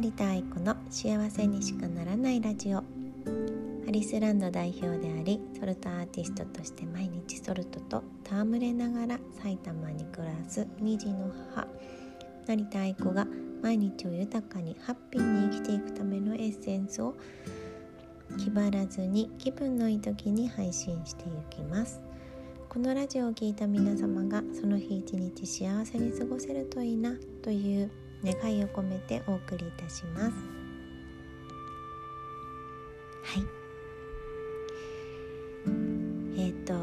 成田愛子の幸せにしかならないラジオ。アリスランド代表でありソルトアーティストとして毎日ソルトと戯れながら埼玉に暮らす2児の母。成田愛子が毎日を豊かにハッピーに生きていくためのエッセンスを気張らずに気分のいい時に配信していきます。このラジオを聴いた皆様がその日一日幸せに過ごせるといいなという願いを込めてお送りいたします。はい。えっ、ー、と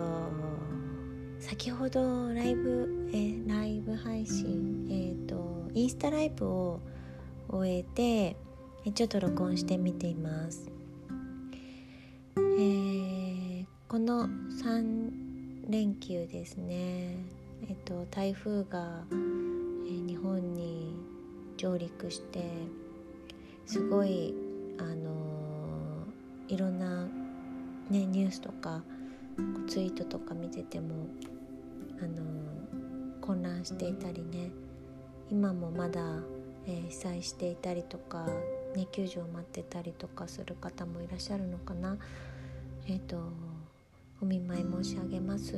先ほどライブえライブ配信えっ、ー、とインスタライブを終えてちょっと録音してみています。えー、この3連休ですね。えっと台風が、えー、日本に上陸してすごいあの、いろんな、ね、ニュースとかツイートとか見てても、あの、混乱していたりね今もまだ、えー、被災していたりとか、ね、救助を待ってたりとかする方もいらっしゃるのかな。えっ、とお見舞い申し上げます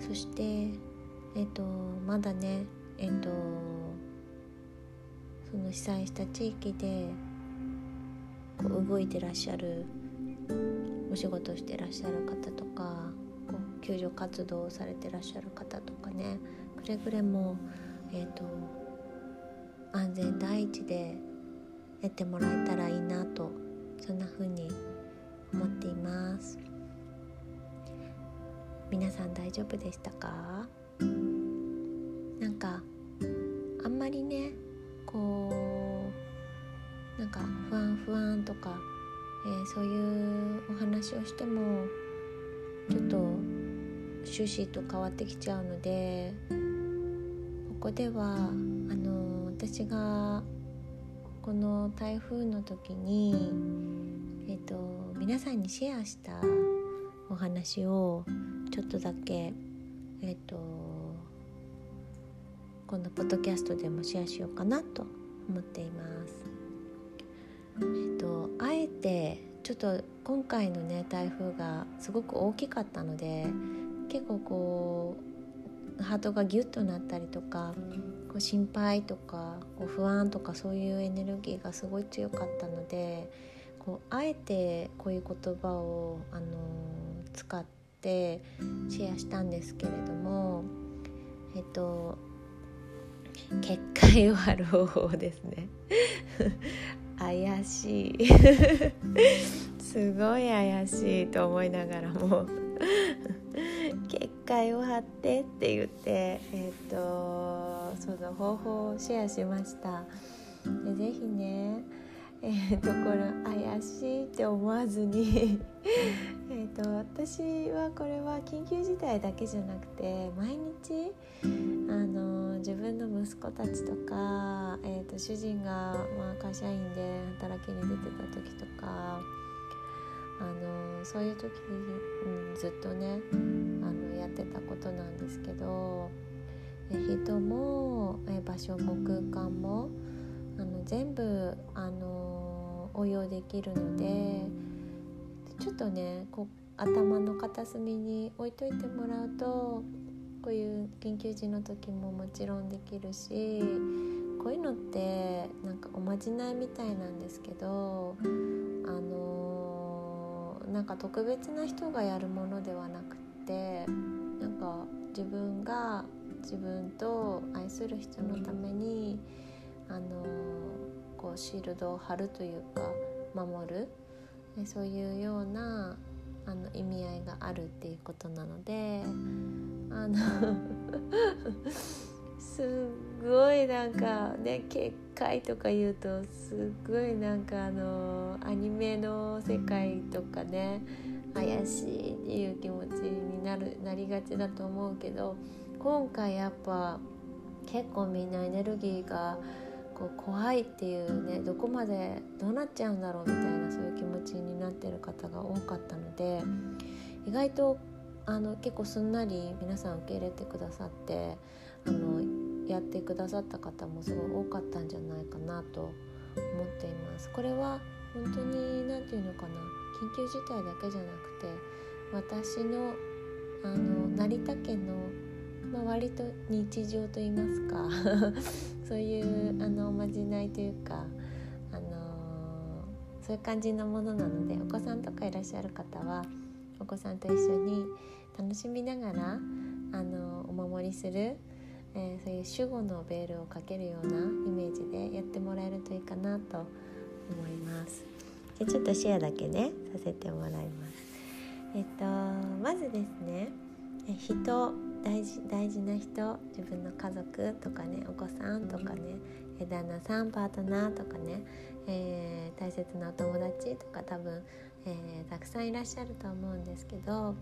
そしてえっ、とまだねえっ、とその被災した地域でこう動いてらっしゃるお仕事してらっしゃる方とかこう救助活動をされてらっしゃる方とかねくれぐれも、えーと、安全第一でやってもらえたらいいなとそんな風に思っています。皆さん大丈夫でしたか？なんかあんまりねこうなんか不安不安とか、えー、そういうお話をしてもちょっと趣旨と変わってきちゃうのでここではあの私がこの台風の時に、えーと、皆さんにシェアしたお話をちょっとだけえっ、ー、とこのポッドキャストでもシェアしようかなと思っています。えっと、あえてちょっと今回のね台風がすごく大きかったので結構こうハートがギュッとなったりとかこう心配とかこう不安とかそういうエネルギーがすごい強かったのでこうあえてこういう言葉を、あの使ってシェアしたんですけれどもえっと結界を張る方法ですね。怪しい。すごい怪しいと思いながらも。結界を張ってって言ってえっ、とその方法をシェアしました。でぜひねえー、ところ怪しいって思わずに。えと私はこれは緊急事態だけじゃなくて毎日あの自分の息子たちとか、えーと、主人が、まあ、会社員で働きに出てた時とかあのそういう時に、うん、ずっとねあのやってたことなんですけど人も場所も空間もあの全部あの応用できるのでちょっとねこ頭の片隅に置いといてもらうとこういう緊急時の時ももちろんできるしこういうのってなんかおまじないみたいなんですけどあのなんか特別な人がやるものではなくってなんか自分が自分と愛する人のためにあのこうシールドを貼るというか守る。そういうようなあの意味合いがあるっていうことなのであのすっごいなんかね結界とか言うとすっごいなんかあのアニメの世界とかね怪しいっていう気持ちになるなりがちだと思うけど今回やっぱ結構みんなエネルギーがこう怖いっていうねどこまでどうなっちゃうんだろうみたいなそういう気持ちになってる方が多かったので意外とあの結構すんなり皆さん受け入れてくださってあのやってくださった方もすごい多かったんじゃないかなと思っています。これは本当に何て言うのかな緊急事態だけじゃなくて私のあの成田家の、まあ、割と日常と言いますか そういうあのおまじないというか、あのそういう感じのものなのでお子さんとかいらっしゃる方はお子さんと一緒に楽しみながらあのお守りする、えー、そういう守護のベールをかけるようなイメージでやってもらえるといいかなと思います。でちょっとシェアだけねさせてもらいます。えっとまずですね人大事大事な人自分の家族とかねお子さんとかね旦那さんパートナーとかね、えー、大切なお友達とか多分、えー、たくさんいらっしゃると思うんですけど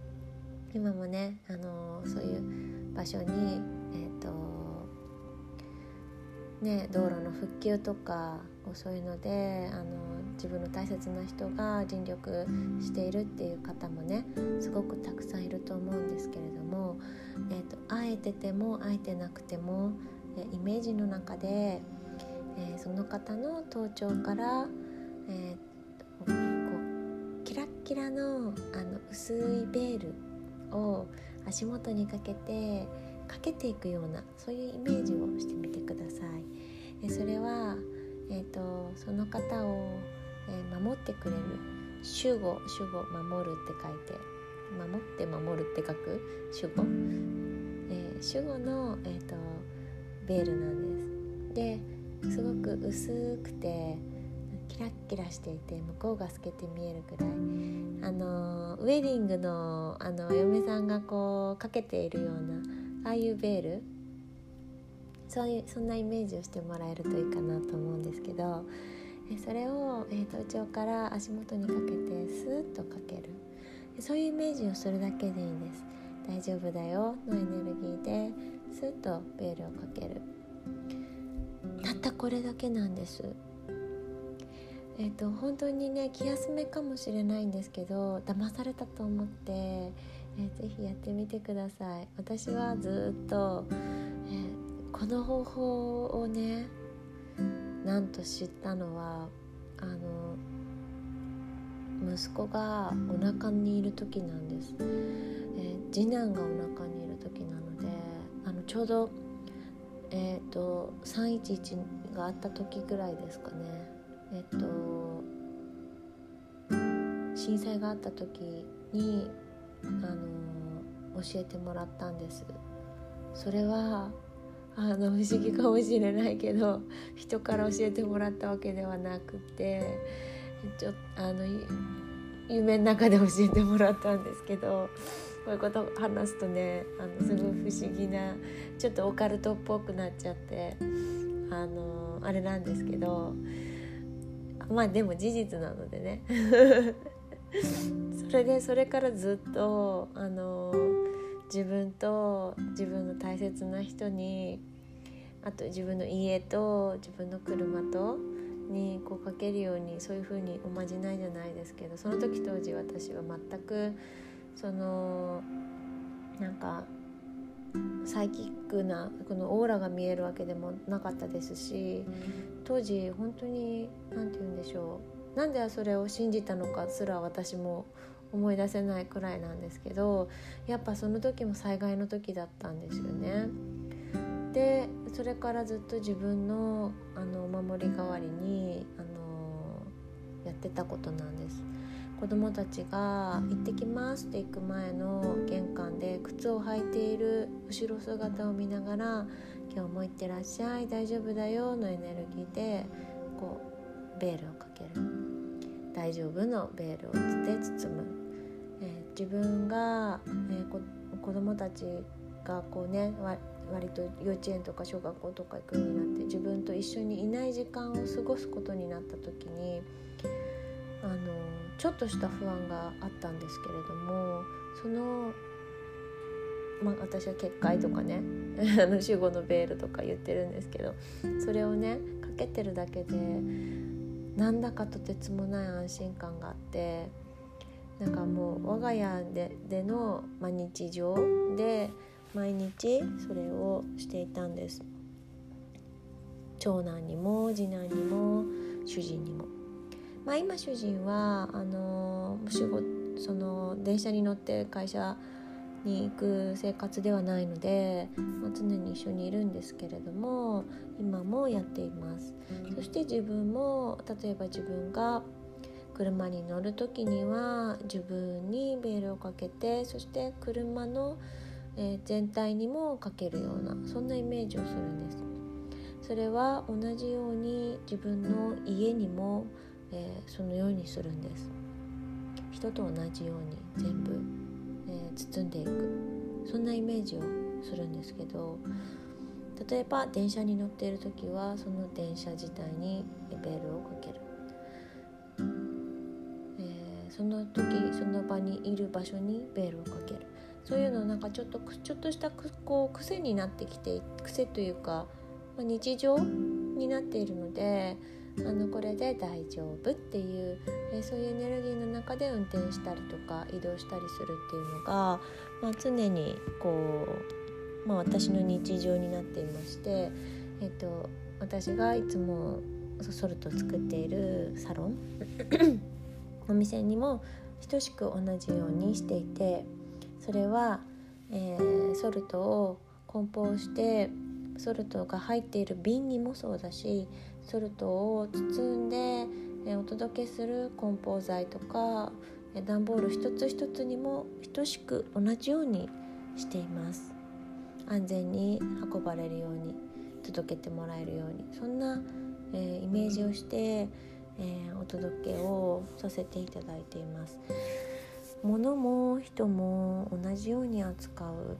今もね、あのー、そういう場所に、えーとね、道路の復旧とかそういうので、あの自分の大切な人が尽力しているっていう方もねすごくたくさんいると思うんですけれども、えーと、会えてても会えてなくてもイメージの中で、えー、その方の頭頂から、えー、こうキラッキラのあの薄いベールを足元にかけてかけていくようなそういうイメージをしてみてください。それは、えーとその方を、守ってくれる。守護守護守るって書いて守って守るって書く？守護、えー、守護の、えーと、ベールなんです。ですごく薄くてキラッキラしていて向こうが透けて見えるくらい。あのウェディングのあの嫁さんがこうかけているようなああいうベール？そういうそんなイメージをしてもらえるといいかなと思うんですけど。それを、えー、頭頂から足元にかけてスーッとかける。そういうイメージをするだけでいいです。大丈夫だよ。のエネルギーでスッとベールをかける。たったこれだけなんです。えっ、ー、と本当にね気休めかもしれないんですけど騙されたと思って、えー、ぜひやってみてください。私はずっと、えー、この方法をねなんと知ったのはあの息子がお腹にいる時なんです、えー、次男がお腹にいる時なのであのちょうどえっ、ー、と311があった時ぐらいですかね。えっ、ー、と震災があった時にあの教えてもらったんです。それはあの不思議かもしれないけど 人から教えてもらったわけではなくてちょあの夢の中で教えてもらったんですけどこういうこと話すとねあのすごい不思議なちょっとオカルトっぽくなっちゃってあのあれなんですけどまあでも事実なのでね。それでそれからずっとあの自分と自分の大切な人にあと自分の家と自分の車とにこうかけるようにそういうふうにおまじないじゃないですけどその時当時私は全くそのなんかサイキックなこのオーラが見えるわけでもなかったですし当時本当に何て言うんでしょう。なんでそれを信じたのかすら私も思い出せないくらいなんですけどやっぱその時も災害の時だったんですよね。でそれからずっと自分のあのお守り代わりにあのやってたことなんです。子供たちが「行ってきます」って行く前の玄関で靴を履いている後ろ姿を見ながら「今日も行ってらっしゃい大丈夫だよ」のエネルギーでこうベールをかける「大丈夫」のベールをつって包む、自分が、え、こ子供たちがこうね割と幼稚園とか小学校とか行くようになって自分と一緒にいない時間を過ごすことになった時にあのちょっとした不安があったんですけれどもその、まあ、私は結界とかね あの守護のベールとか言ってるんですけどそれをねかけてるだけでなんだかとてつもない安心感があってなんかもう我が家ででの、まあ、日常で毎日それをしていたんです長男にも次男にも主人にも。まあ、今主人はあの仕事その電車に乗って会社に行く生活ではないので、まあ、常に一緒にいるんですけれども今もやっていますそして自分も例えば自分が車に乗る時には自分にベールをかけてそして車の、え全体にもかけるようなそんなイメージをするんです。それは同じように自分の家にも、え、そのようにするんです。人と同じように全部、え、包んでいく。そんなイメージをするんですけど例えば電車に乗っている時はその電車自体にベールをかける、その時その場にいる場所にベールをかける。そういうのなんかちょっとちょっとしたこう癖になってきて癖というかまあ、日常になっているのであのこれで大丈夫っていう、え、そういうエネルギーの中で運転したりとか移動したりするっていうのが、まあ、常にこう、まあ、私の日常になっていまして、えーと、私がいつもソルト作っているサロン。お店にも等しく同じようにしていてそれは、えー、ソルトを梱包してソルトが入っている瓶にもそうだしソルトを包んでえお届けする梱包材とか段ボール一つ一つにも等しく同じようにしています。安全に運ばれるように届けてもらえるように。そんな、えー、イメージをして、えー、お届けをさせていただいています。物も人も同じように扱う。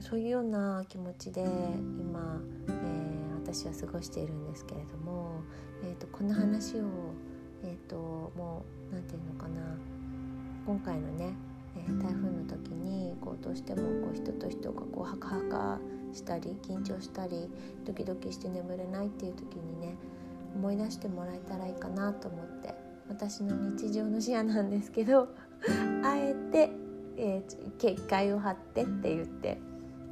そういうような気持ちで今、えー、私は過ごしているんですけれども、えーと、この話を、えーと、もう何て言うのかな。今回のね、えー、台風の時にこうどうしてもこう人と人がこうハカハカしたり緊張したりドキドキして眠れないっていう時にね思い出してもらえたらいいかなと思って私の日常の視野なんですけど あえて、えー、結界を張ってって言って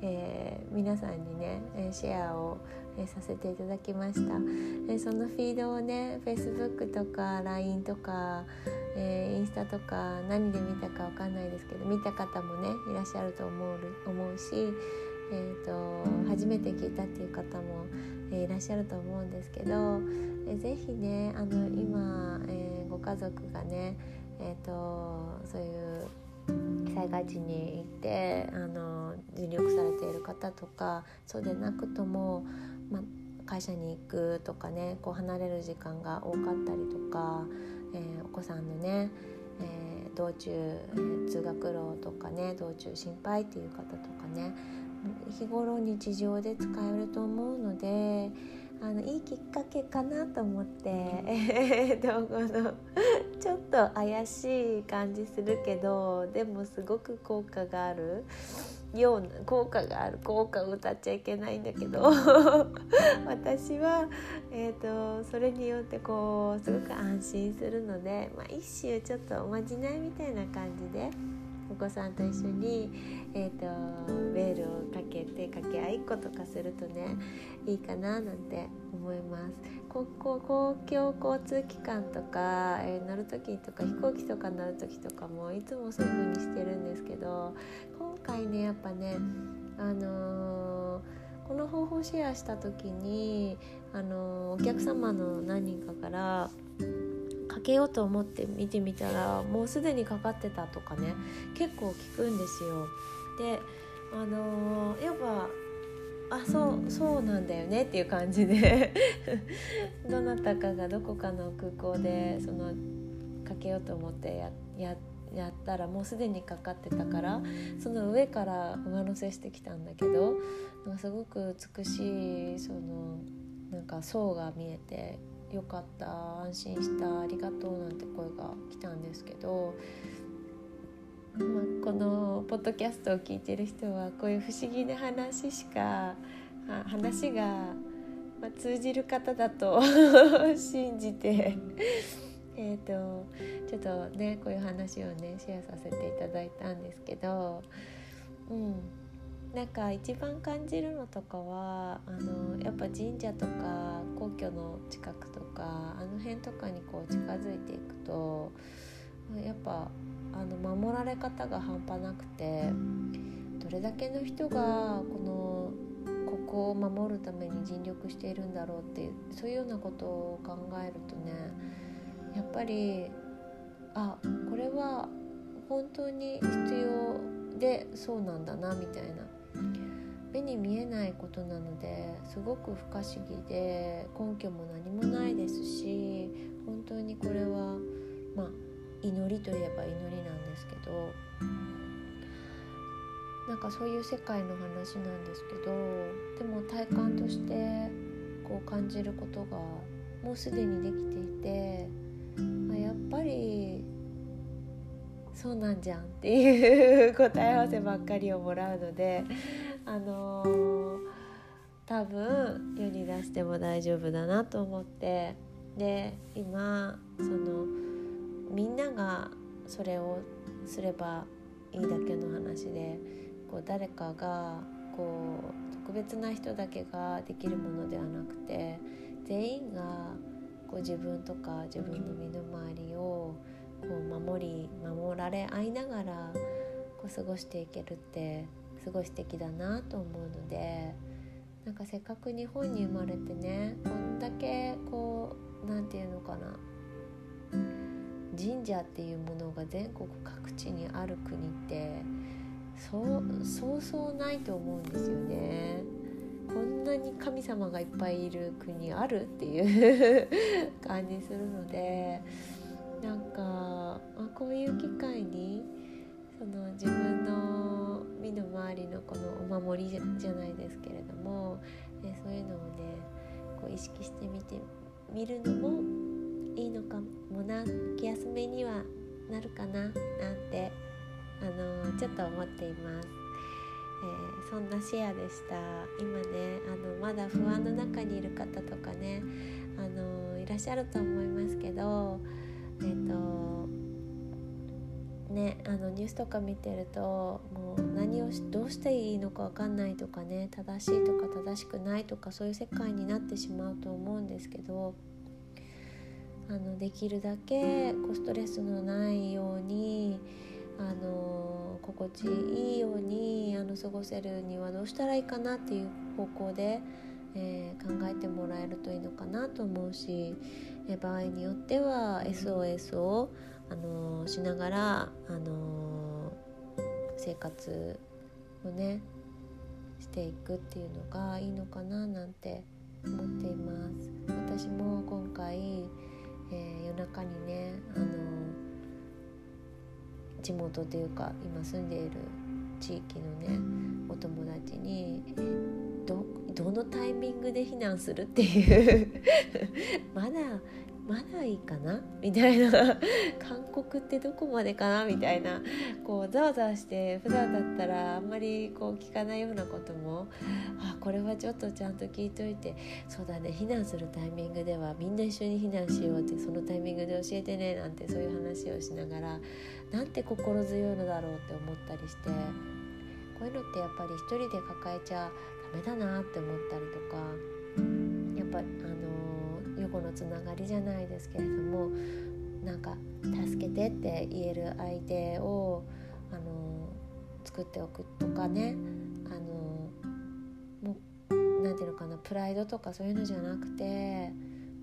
えー、皆さんにねシェアを、え、させていただきました、え、そのフィードをね Facebook とか LINE とか、えインスタとか何で見たかわかんないですけど見た方もねいらっしゃると思う思うし、えーと、初めて聞いたっていう方も、いらっしゃると思うんですけど、え、ぜひねあの今、えご家族がねえーとそういう災害地に行ってあの尽力されている方とかそうでなくとも、ま、会社に行くとかねこう離れる時間が多かったりとか、えー、お子さんのね、えー、道中、通学路とかね道中心配っていう方とかね日頃日常で使えると思うので。あのいいきっかけかなと思って、えー、とこのちょっと怪しい感じするけどでもすごく効果があるような効果がある効果を歌っちゃいけないんだけど私は、えーと、それによってこうすごく安心するので、まあ、一種ちょっとおまじないみたいな感じで。お子さんと一緒に、えーと、ベールをかけて掛け合いっことかするとねいいかななんて思います。公公共交通機関とか、えー、乗る時とか飛行機とか乗る時とかもいつもそういう風にしてるんですけど今回ねやっぱねあのー、この方法シェアした時に、あのー、お客様の何人かからけようと思って見てみたらもうすでにかかってたとかね結構聞くんですよ。であのー、やっぱあそうそうなんだよねっていう感じで どなたかがどこかの空港でそのかけようと思ってやややったらもうすでにかかってたからその上から上乗せしてきたんだけどなんかすごく美しいそのなんか層が見えてよかった安心したありがとうなんて声が来たんですけど、まあ、このポッドキャストを聞いてる人はこういう不思議な話しか話が、ま、通じる方だと 信じてえとちょっとねこういう話をねシェアさせていただいたんですけど、うん、なんか一番感じるのとかはあのやっぱ神社とか皇居の近くとかあの辺とかにこう近づいていくとやっぱあの守られ方が半端なくてどれだけの人がこのここを守るために尽力しているんだろうっていうそういうようなことを考えるとねやっぱりあこれは本当に必要でそうなんだなみたいな。目に見えないことなのですごく不可思議で根拠も何もないですし本当にこれはまあ祈りといえば祈りなんですけどなんかそういう世界の話なんですけどでも体感としてこう感じることがもうすでにできていてあやっぱりそうなんじゃんっていう答え合わせばっかりをもらうのであのー、多分世に出しても大丈夫だなと思って。で今そのみんながそれをすればいいだけの話でこう誰かがこう特別な人だけができるものではなくて全員がこう自分とか自分の身の回りをこう守り守られ合いながらこう過ごしていけるってすごい素敵だなと思うのでなんかせっかく日本に生まれてねこんだけこう何て言うのかな神社っていうものが全国各地にある国ってそうそうそうないと思うんですよね。こんなに神様がいっぱいいる国あるっていう 感じするのでなんかあこういう機会にその自分の身の回りのこのお守りじゃないですけれども、ね、そういうのをねこう意識してみてみるのもいいのかもな気休めにはなるかななんてあのちょっと思っています。えー、そんなシェアでした今ねあのまだ不安の中にいる方とかねあのいらっしゃると思いますけどえっ、ー、とねあのニュースとか見てるともう何をどうしていいのか分かんないとかね正しいとか正しくないとかそういう世界になってしまうと思うんですけどあのできるだけこうストレスのないようにあの心地いいようにあの過ごせるにはどうしたらいいかなっていう方向で、えー、考えてもらえるといいのかなと思うし、えー、場合によっては SOS を、あのしながら、あの生活をねしていくっていうのがいいのかななんて思っています。私も今回、えー、夜中にね、あの地元というか今住んでいる地域のねお友達に、えどどのタイミングで避難するっていう まだまだいいかな？みたいな。韓国ってどこまでかな？みたいな。こうざわざわして普段だったらあんまりこう聞かないようなことも。あこれはちょっとちゃんと聞いといて。そうだね。避難するタイミングではみんな一緒に避難しようってそのタイミングで教えてねなんてそういう話をしながらなんて心強いのだろうって思ったりして。こういうのってやっぱり一人で抱えちゃダメだなって思ったりとか。やっぱあのつながりじゃないですけれどもなんか助けてって言える相手をあの作っておくとかねあのもうなんていうのかなプライドとかそういうのじゃなくて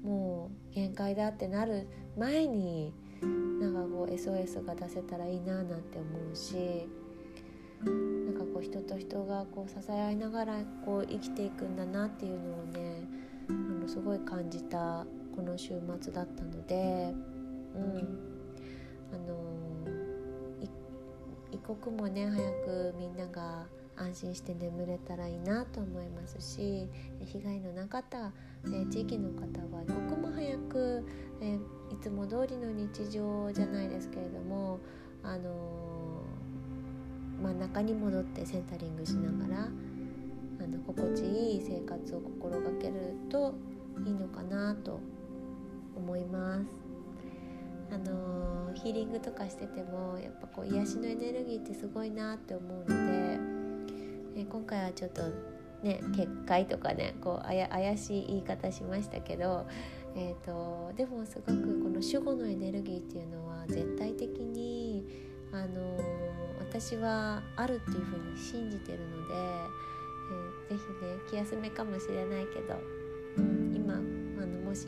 もう限界だってなる前になんかこう SOS が出せたらいいななんて思うしなんかこう人と人がこう支え合いながらこう生きていくんだなっていうのをねすごい感じたこの週末だったので、うん。あの一刻もね早くみんなが安心して眠れたらいいなと思いますし被害のなかった、え地域の方は一刻も早く、えいつも通りの日常じゃないですけれども、あの真ん中に戻ってセンタリングしながらあの心地いい生活を心がけるといいのかなと思います。あのヒーリングとかしててもやっぱこう癒しのエネルギーってすごいなって思うので、今回はちょっとね結界とかねこうあや怪しい言い方しましたけど、えーと、でもすごくこの守護のエネルギーっていうのは絶対的に、あの、私はあるっていうふうに信じてるので、えー、ぜひね気休めかもしれないけど、もし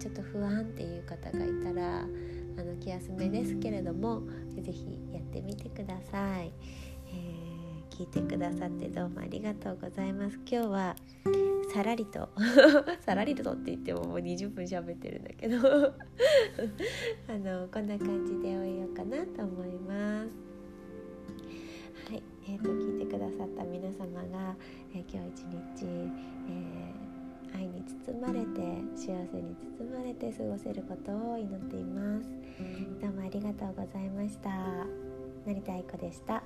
ちょっと不安っていう方がいたらあの気休めですけれども是非やってみてください。え聞いてくださってどうもありがとうございます今日はさらりと さらりとって言ってももう20分喋ってるんだけど あのこんな感じで終えようかなと思いますはいえーと、聞いてくださった皆様が、えー、今日一日、えー、愛に包まれて幸せに包まれて過ごせることを祈っています。どうもありがとうございました。成田愛子でした。